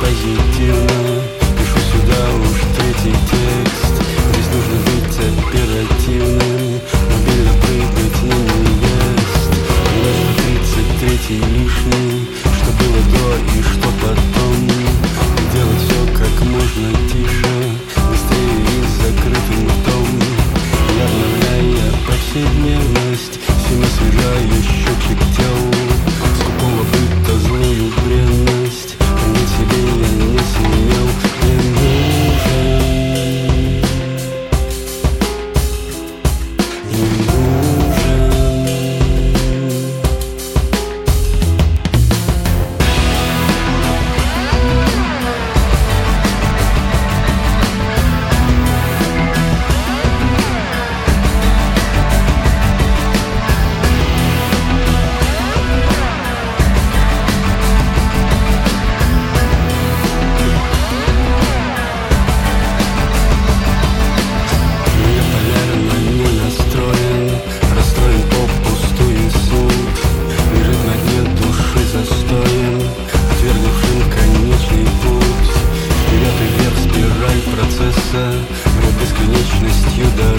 позитивно Пишу сюда уж третий текст. Здесь нужно быть оперативным Мобильно прыгать на неест Немножко тридцать третий лишний Что было до и что потом. Делать все как можно тише. you do